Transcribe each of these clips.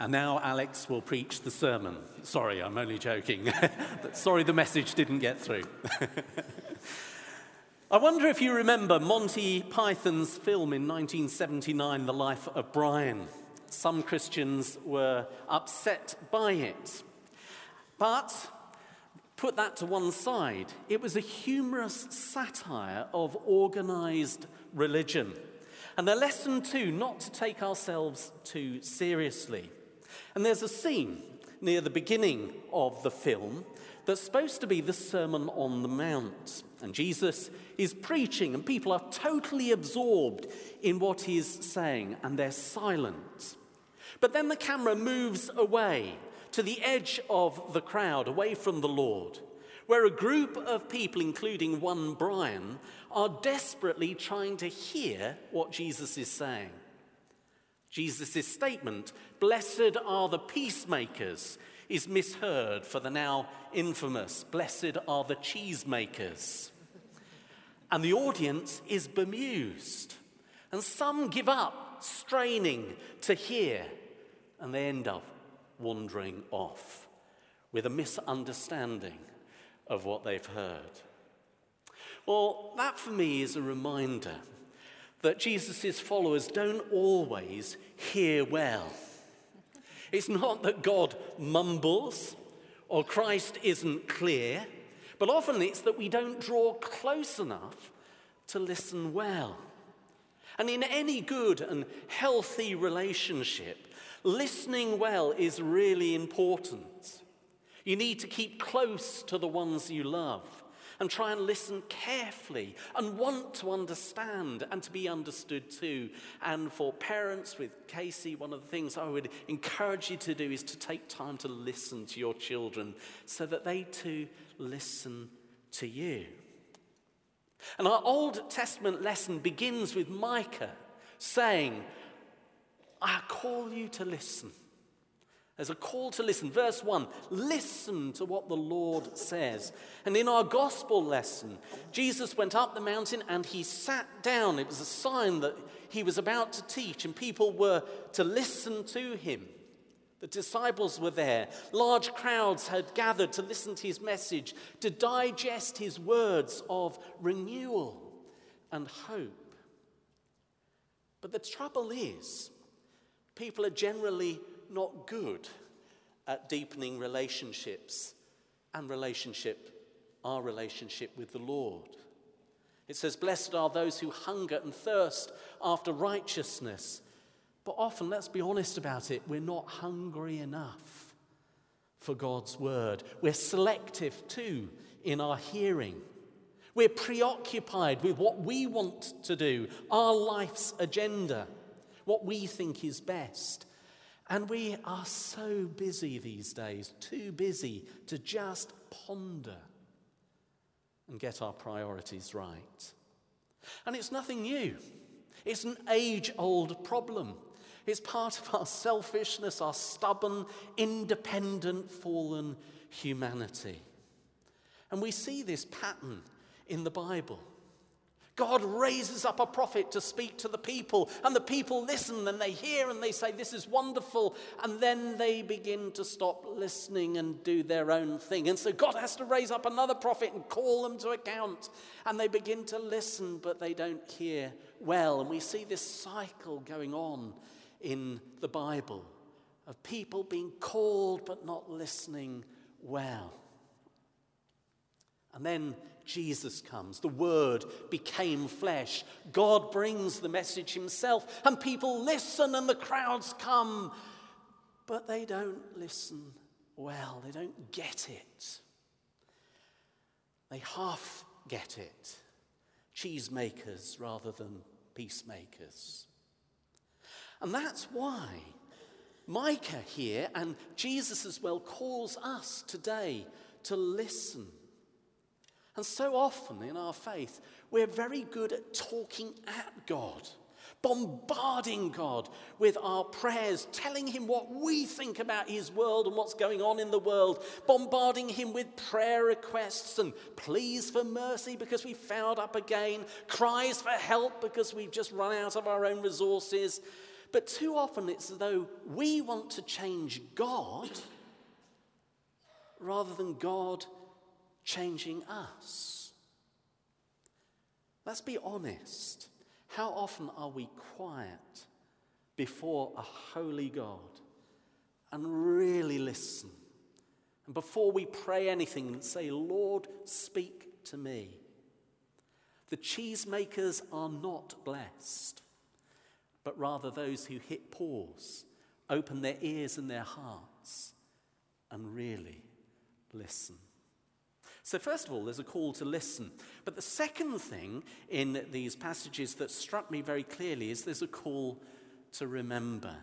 And now Alex will preach the sermon. Sorry, I'm only joking. Sorry, the message didn't get through. I wonder if you remember Monty Python's film in 1979, The Life of Brian. Some Christians were upset by it. But put that to one side, it was a humorous satire of organized religion. And a lesson, too, not to take ourselves too seriously. And there's a scene near the beginning of the film that's supposed to be the Sermon on the Mount. And Jesus is preaching, and people are totally absorbed in what he's saying, and they're silent. But then the camera moves away to the edge of the crowd, away from the Lord, where a group of people, including one Brian, are desperately trying to hear what Jesus is saying. Jesus' statement, Blessed are the peacemakers, is misheard for the now infamous, Blessed are the cheesemakers. And the audience is bemused. And some give up, straining to hear, and they end up wandering off with a misunderstanding of what they've heard. Well, that for me is a reminder that Jesus' followers don't always hear well. It's not that God mumbles or Christ isn't clear, but often it's that we don't draw close enough to listen well. And in any good and healthy relationship, listening well is really important. You need to keep close to the ones you love and try and listen carefully and want to understand and to be understood too. And for parents with Casey, one of the things I would encourage you to do is to take time to listen to your children so that they too listen to you. And our Old Testament lesson begins with Micah saying, I call you to listen. There's a call to listen. Verse 1 listen to what the Lord says. And in our gospel lesson, Jesus went up the mountain and he sat down. It was a sign that he was about to teach, and people were to listen to him. The disciples were there. Large crowds had gathered to listen to his message, to digest his words of renewal and hope. But the trouble is, people are generally not good at deepening relationships and relationship, our relationship with the Lord. It says, Blessed are those who hunger and thirst after righteousness. But often, let's be honest about it, we're not hungry enough for God's word. We're selective too in our hearing. We're preoccupied with what we want to do, our life's agenda, what we think is best. And we are so busy these days, too busy to just ponder and get our priorities right. And it's nothing new, it's an age old problem. It's part of our selfishness, our stubborn, independent, fallen humanity. And we see this pattern in the Bible. God raises up a prophet to speak to the people, and the people listen and they hear and they say, This is wonderful. And then they begin to stop listening and do their own thing. And so God has to raise up another prophet and call them to account. And they begin to listen, but they don't hear well. And we see this cycle going on in the Bible of people being called but not listening well. And then Jesus comes. The Word became flesh. God brings the message Himself, and people listen, and the crowds come. But they don't listen well, they don't get it. They half get it. Cheesemakers rather than peacemakers. And that's why Micah here, and Jesus as well, calls us today to listen and so often in our faith, we're very good at talking at God, bombarding God with our prayers, telling Him what we think about His world and what's going on in the world, bombarding Him with prayer requests and pleas for mercy because we fouled up again, cries for help because we've just run out of our own resources. But too often it's as though we want to change God rather than God changing us. Let's be honest. How often are we quiet before a holy God and really listen? And before we pray anything, say, Lord, speak to me. The cheesemakers are not blessed, but rather those who hit pause, open their ears and their hearts, and really listen. So, first of all, there's a call to listen. But the second thing in these passages that struck me very clearly is there's a call to remember.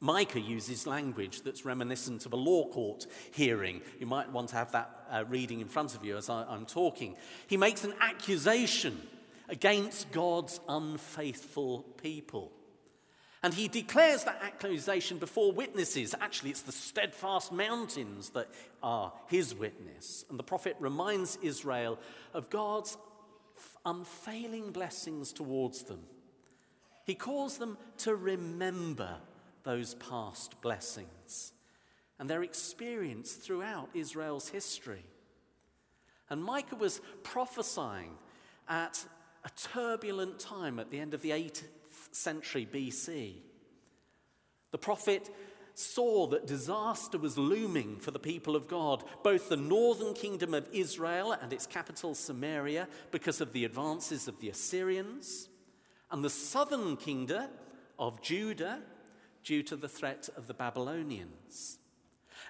Micah uses language that's reminiscent of a law court hearing. You might want to have that uh, reading in front of you as I, I'm talking. He makes an accusation against God's unfaithful people. And he declares that accusation before witnesses. Actually, it's the steadfast mountains that are his witness. And the prophet reminds Israel of God's unfailing blessings towards them. He calls them to remember those past blessings and their experience throughout Israel's history. And Micah was prophesying at a turbulent time at the end of the 8th century BC. The prophet saw that disaster was looming for the people of God, both the northern kingdom of Israel and its capital Samaria, because of the advances of the Assyrians, and the southern kingdom of Judah due to the threat of the Babylonians.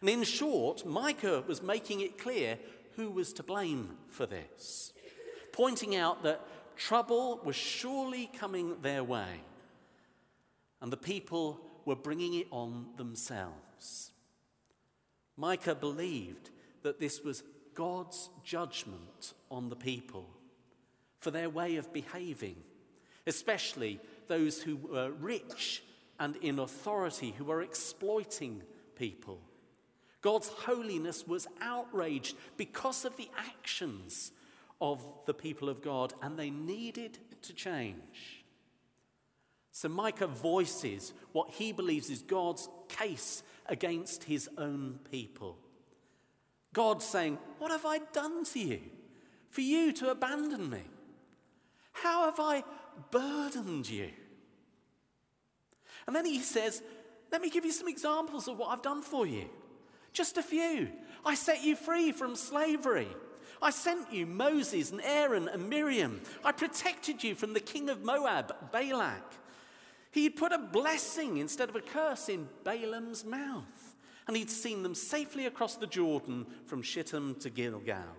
And in short, Micah was making it clear who was to blame for this, pointing out that trouble was surely coming their way, and the people were bringing it on themselves. Micah believed that this was God's judgment on the people for their way of behaving, especially those who were rich and in authority who were exploiting people. God's holiness was outraged because of the actions of the people of God, and they needed to change. So Micah voices what he believes is God's case against his own people. God saying, What have I done to you for you to abandon me? How have I burdened you? And then he says, Let me give you some examples of what I've done for you. Just a few. I set you free from slavery. I sent you Moses and Aaron and Miriam. I protected you from the king of Moab, Balak. He put a blessing instead of a curse in Balaam's mouth. And he'd seen them safely across the Jordan from Shittim to Gilgal.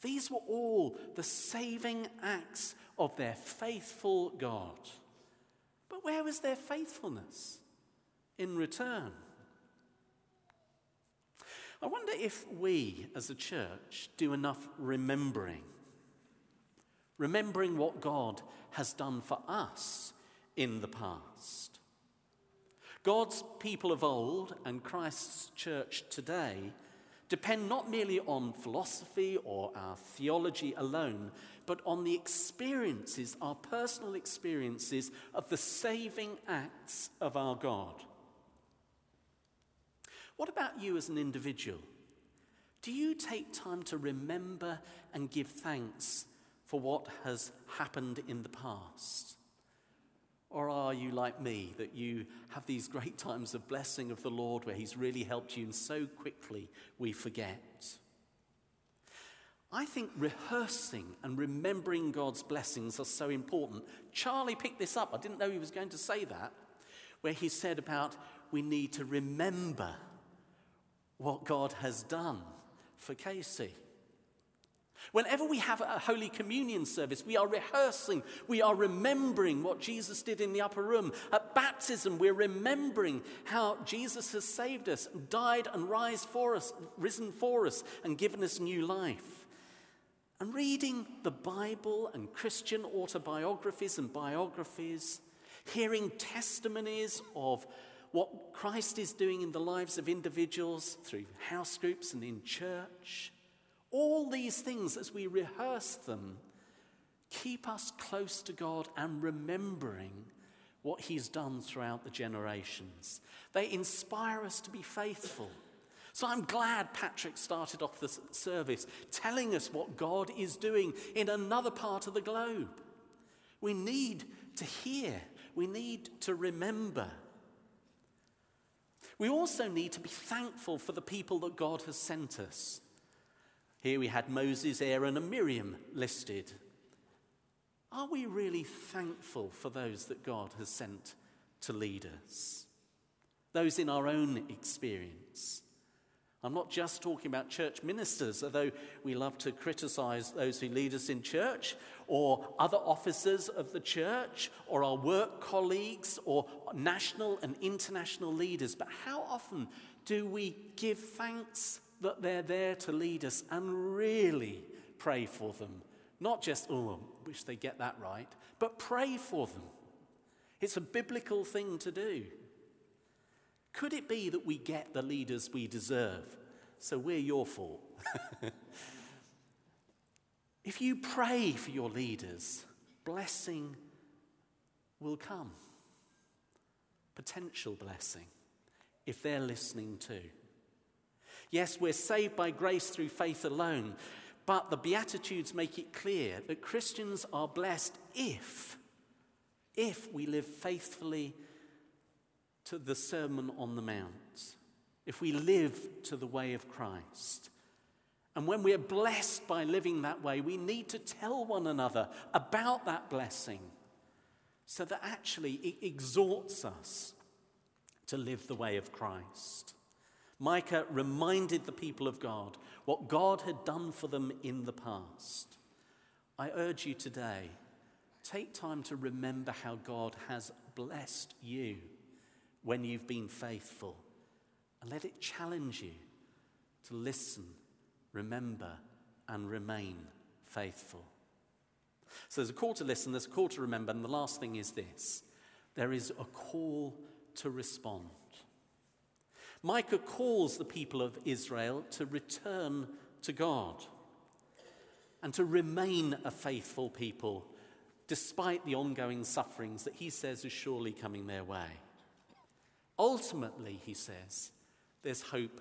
These were all the saving acts of their faithful God. But where was their faithfulness in return? I wonder if we as a church do enough remembering. Remembering what God has done for us in the past. God's people of old and Christ's church today depend not merely on philosophy or our theology alone, but on the experiences, our personal experiences of the saving acts of our God. What about you as an individual? Do you take time to remember and give thanks for what has happened in the past? Or are you like me, that you have these great times of blessing of the Lord where He's really helped you and so quickly we forget? I think rehearsing and remembering God's blessings are so important. Charlie picked this up. I didn't know he was going to say that, where he said about we need to remember what God has done for Casey. Whenever we have a Holy Communion service, we are rehearsing, we are remembering what Jesus did in the upper room. At baptism, we're remembering how Jesus has saved us, died and rise for us, risen for us, and given us new life. And reading the Bible and Christian autobiographies and biographies, hearing testimonies of what Christ is doing in the lives of individuals through house groups and in church, all these things, as we rehearse them, keep us close to God and remembering what he's done throughout the generations. They inspire us to be faithful. So I'm glad Patrick started off the service telling us what God is doing in another part of the globe. We need to hear, we need to remember. We also need to be thankful for the people that God has sent us. Here we had Moses, Aaron, and Miriam listed. Are we really thankful for those that God has sent to lead us? Those in our own experience. I'm not just talking about church ministers, although we love to criticize those who lead us in church, or other officers of the church, or our work colleagues, or national and international leaders. But how often do we give thanks that they're there to lead us and really pray for them not just, oh, wish they get that right, but pray for them. It's a biblical thing to do. Could it be that we get the leaders we deserve? So we're your fault. if you pray for your leaders, blessing will come. Potential blessing, if they're listening too. Yes, we're saved by grace through faith alone, but the Beatitudes make it clear that Christians are blessed if, if we live faithfully to the Sermon on the Mount, if we live to the way of Christ. And when we are blessed by living that way, we need to tell one another about that blessing so that actually it exhorts us to live the way of Christ. Micah reminded the people of God what God had done for them in the past. I urge you today, take time to remember how God has blessed you when you've been faithful, and let it challenge you to listen, remember, and remain faithful. So there's a call to listen, there's a call to remember, and the last thing is this there is a call to respond. Micah calls the people of Israel to return to God and to remain a faithful people despite the ongoing sufferings that he says is surely coming their way. Ultimately, he says, there's hope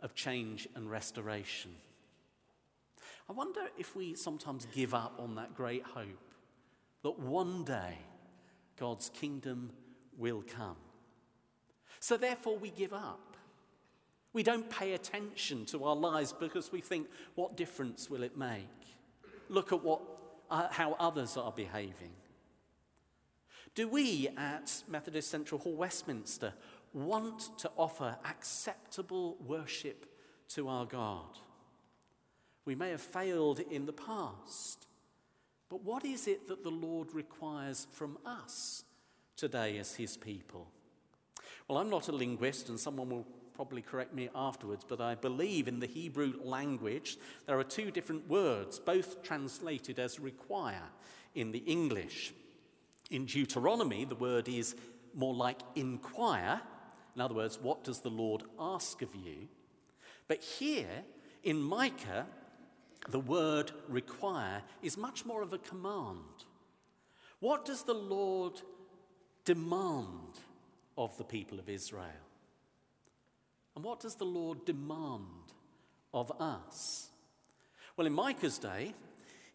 of change and restoration. I wonder if we sometimes give up on that great hope that one day God's kingdom will come. So, therefore, we give up. We don't pay attention to our lives because we think, what difference will it make? Look at what, uh, how others are behaving. Do we at Methodist Central Hall, Westminster, want to offer acceptable worship to our God? We may have failed in the past, but what is it that the Lord requires from us today as His people? Well, I'm not a linguist, and someone will probably correct me afterwards, but I believe in the Hebrew language there are two different words, both translated as require in the English. In Deuteronomy, the word is more like inquire. In other words, what does the Lord ask of you? But here in Micah, the word require is much more of a command. What does the Lord demand of the people of Israel? And what does the Lord demand of us? Well, in Micah's day,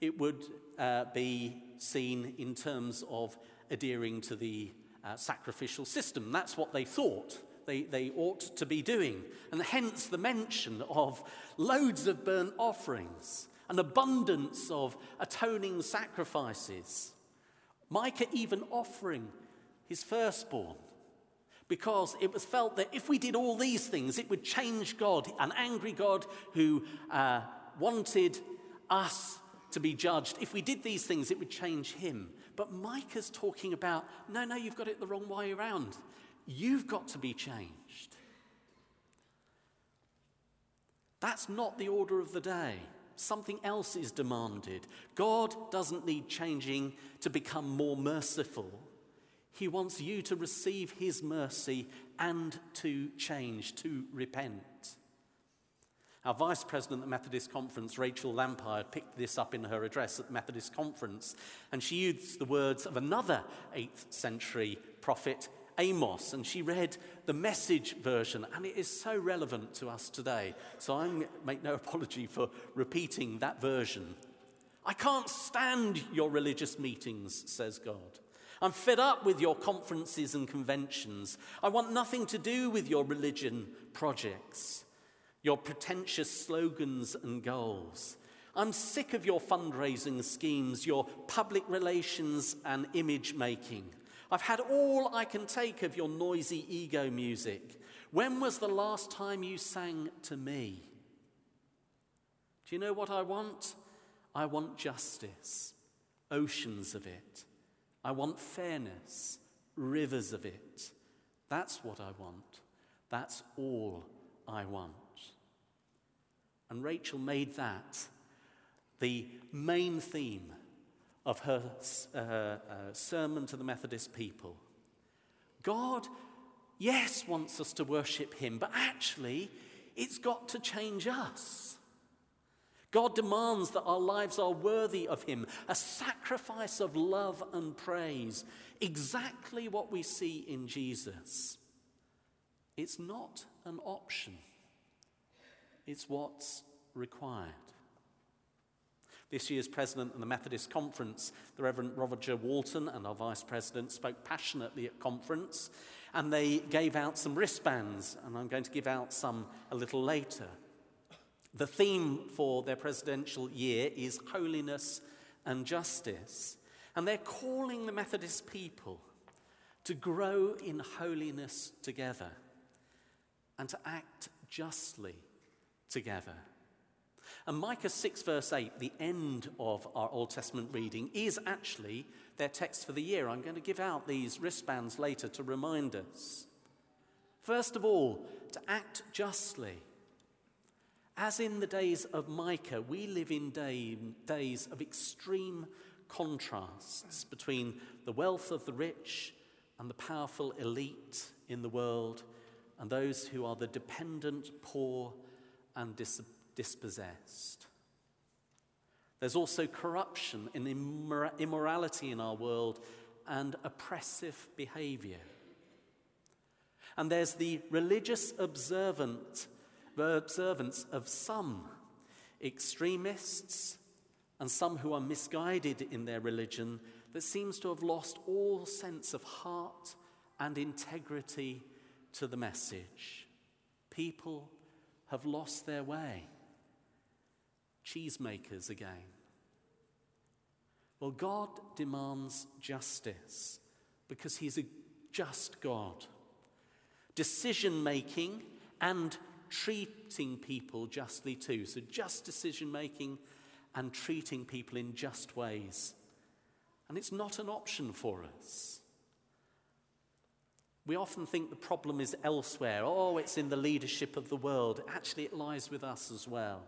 it would uh, be seen in terms of adhering to the uh, sacrificial system. That's what they thought they, they ought to be doing. And hence the mention of loads of burnt offerings, an abundance of atoning sacrifices. Micah even offering his firstborn because it was felt that if we did all these things, it would change God, an angry God who uh, wanted us to be judged. If we did these things, it would change him. But Micah's talking about no, no, you've got it the wrong way around. You've got to be changed. That's not the order of the day. Something else is demanded. God doesn't need changing to become more merciful. He wants you to receive His mercy and to change, to repent. Our vice president at the Methodist Conference, Rachel Lampard, picked this up in her address at the Methodist Conference, and she used the words of another 8th century prophet Amos, and she read the message version, and it is so relevant to us today. So I make no apology for repeating that version. I can't stand your religious meetings, says God. I'm fed up with your conferences and conventions. I want nothing to do with your religion projects, your pretentious slogans and goals. I'm sick of your fundraising schemes, your public relations and image making. I've had all I can take of your noisy ego music. When was the last time you sang to me? Do you know what I want? I want justice, oceans of it. I want fairness, rivers of it. That's what I want. That's all I want. And Rachel made that the main theme of her uh, uh, sermon to the Methodist people. God, yes, wants us to worship Him, but actually, it's got to change us. God demands that our lives are worthy of Him, a sacrifice of love and praise, exactly what we see in Jesus. It's not an option, it's what's required. This year's president of the Methodist Conference, the Reverend Roger Walton, and our vice president spoke passionately at conference, and they gave out some wristbands, and I'm going to give out some a little later. The theme for their presidential year is holiness and justice, and they're calling the Methodist people to grow in holiness together and to act justly together. And Micah 6, verse 8, the end of our Old Testament reading, is actually their text for the year. I'm going to give out these wristbands later to remind us. First of all, to act justly. As in the days of Micah, we live in day, days of extreme contrasts between the wealth of the rich and the powerful elite in the world and those who are the dependent, poor, and disappointed dispossessed. There's also corruption and immorality in our world and oppressive behavior. And there's the religious observant, observance of some extremists and some who are misguided in their religion that seems to have lost all sense of heart and integrity to the message. People have lost their way cheesemakers again. Well, God demands justice because He's a just God. Decision making and treating people justly too. So, just decision making and treating people in just ways. And it's not an option for us. We often think the problem is elsewhere. Oh, it's in the leadership of the world. Actually, it lies with us as well.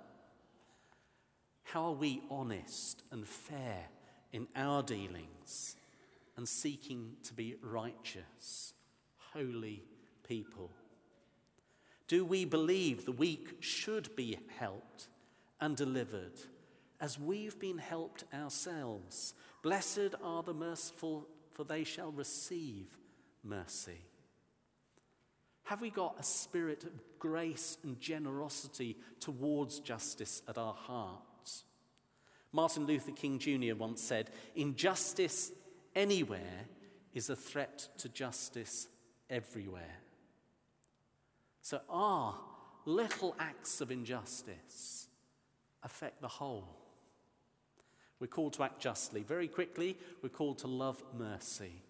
How are we honest and fair in our dealings and seeking to be righteous, holy people? Do we believe the weak should be helped and delivered as we've been helped ourselves? Blessed are the merciful, for they shall receive mercy. Have we got a spirit of grace and generosity towards justice at our heart? Martin Luther King Jr. once said, Injustice anywhere is a threat to justice everywhere. So our little acts of injustice affect the whole. We're called to act justly. Very quickly, we're called to love mercy,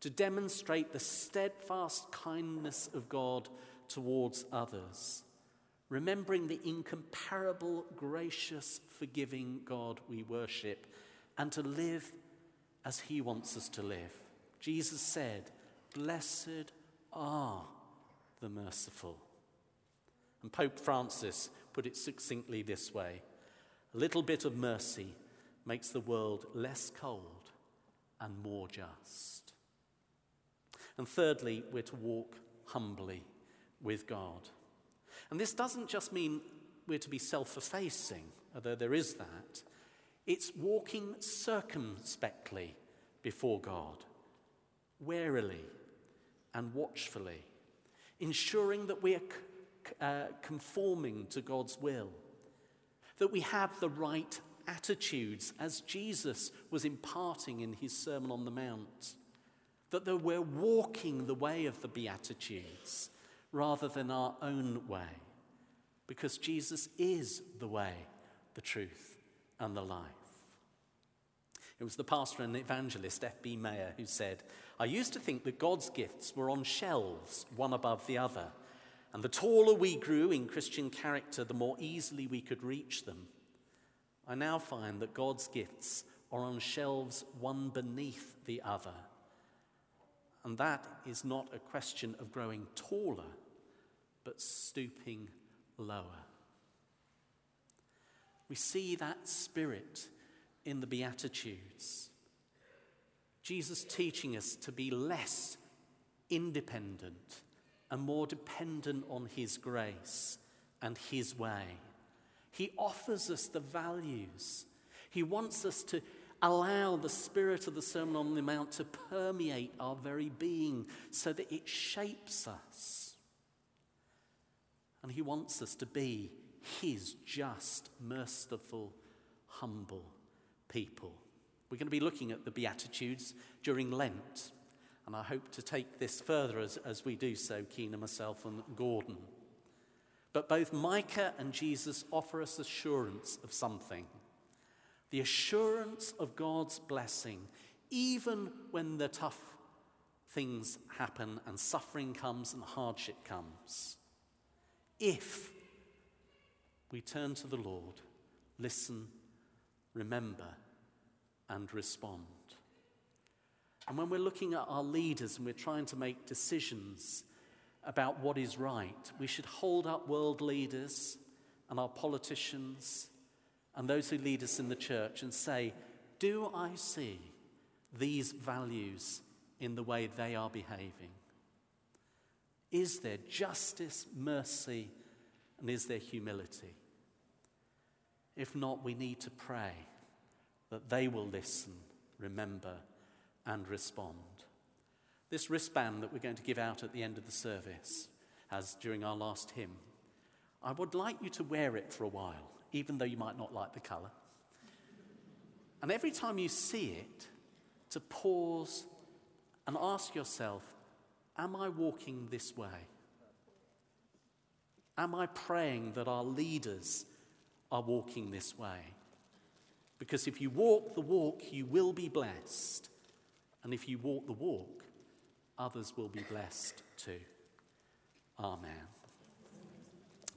to demonstrate the steadfast kindness of God towards others remembering the incomparable, gracious, forgiving God we worship, and to live as He wants us to live. Jesus said, Blessed are the merciful. And Pope Francis put it succinctly this way A little bit of mercy makes the world less cold and more just. And thirdly, we're to walk humbly with God. And this doesn't just mean we're to be self effacing, although there is that. It's walking circumspectly before God, warily and watchfully, ensuring that we are uh, conforming to God's will, that we have the right attitudes as Jesus was imparting in his Sermon on the Mount, that we're walking the way of the Beatitudes rather than our own way, because Jesus is the way, the truth, and the life. It was the pastor and evangelist F.B. Meyer who said, I used to think that God's gifts were on shelves, one above the other. And the taller we grew in Christian character, the more easily we could reach them. I now find that God's gifts are on shelves one beneath the other. And that is not a question of growing taller, but stooping lower. We see that spirit in the Beatitudes. Jesus teaching us to be less independent and more dependent on His grace and His way. He offers us the values. He wants us to allow the spirit of the Sermon on the Mount to permeate our very being so that it shapes us. And He wants us to be His just, merciful, humble people. We're going to be looking at the Beatitudes during Lent, and I hope to take this further as, as we do so, Keena, myself, and Gordon. But both Micah and Jesus offer us assurance of something the assurance of God's blessing, even when the tough things happen and suffering comes and hardship comes. If we turn to the Lord, listen, remember, and respond. And when we're looking at our leaders and we're trying to make decisions about what is right, we should hold up world leaders and our politicians and those who lead us in the church and say, Do I see these values in the way they are behaving? Is there justice, mercy, and is there humility? If not, we need to pray that they will listen, remember, and respond. This wristband that we're going to give out at the end of the service, as during our last hymn, I would like you to wear it for a while, even though you might not like the colour. And every time you see it, to pause and ask yourself, Am I walking this way? Am I praying that our leaders are walking this way? Because if you walk the walk, you will be blessed. And if you walk the walk, others will be blessed too. Amen.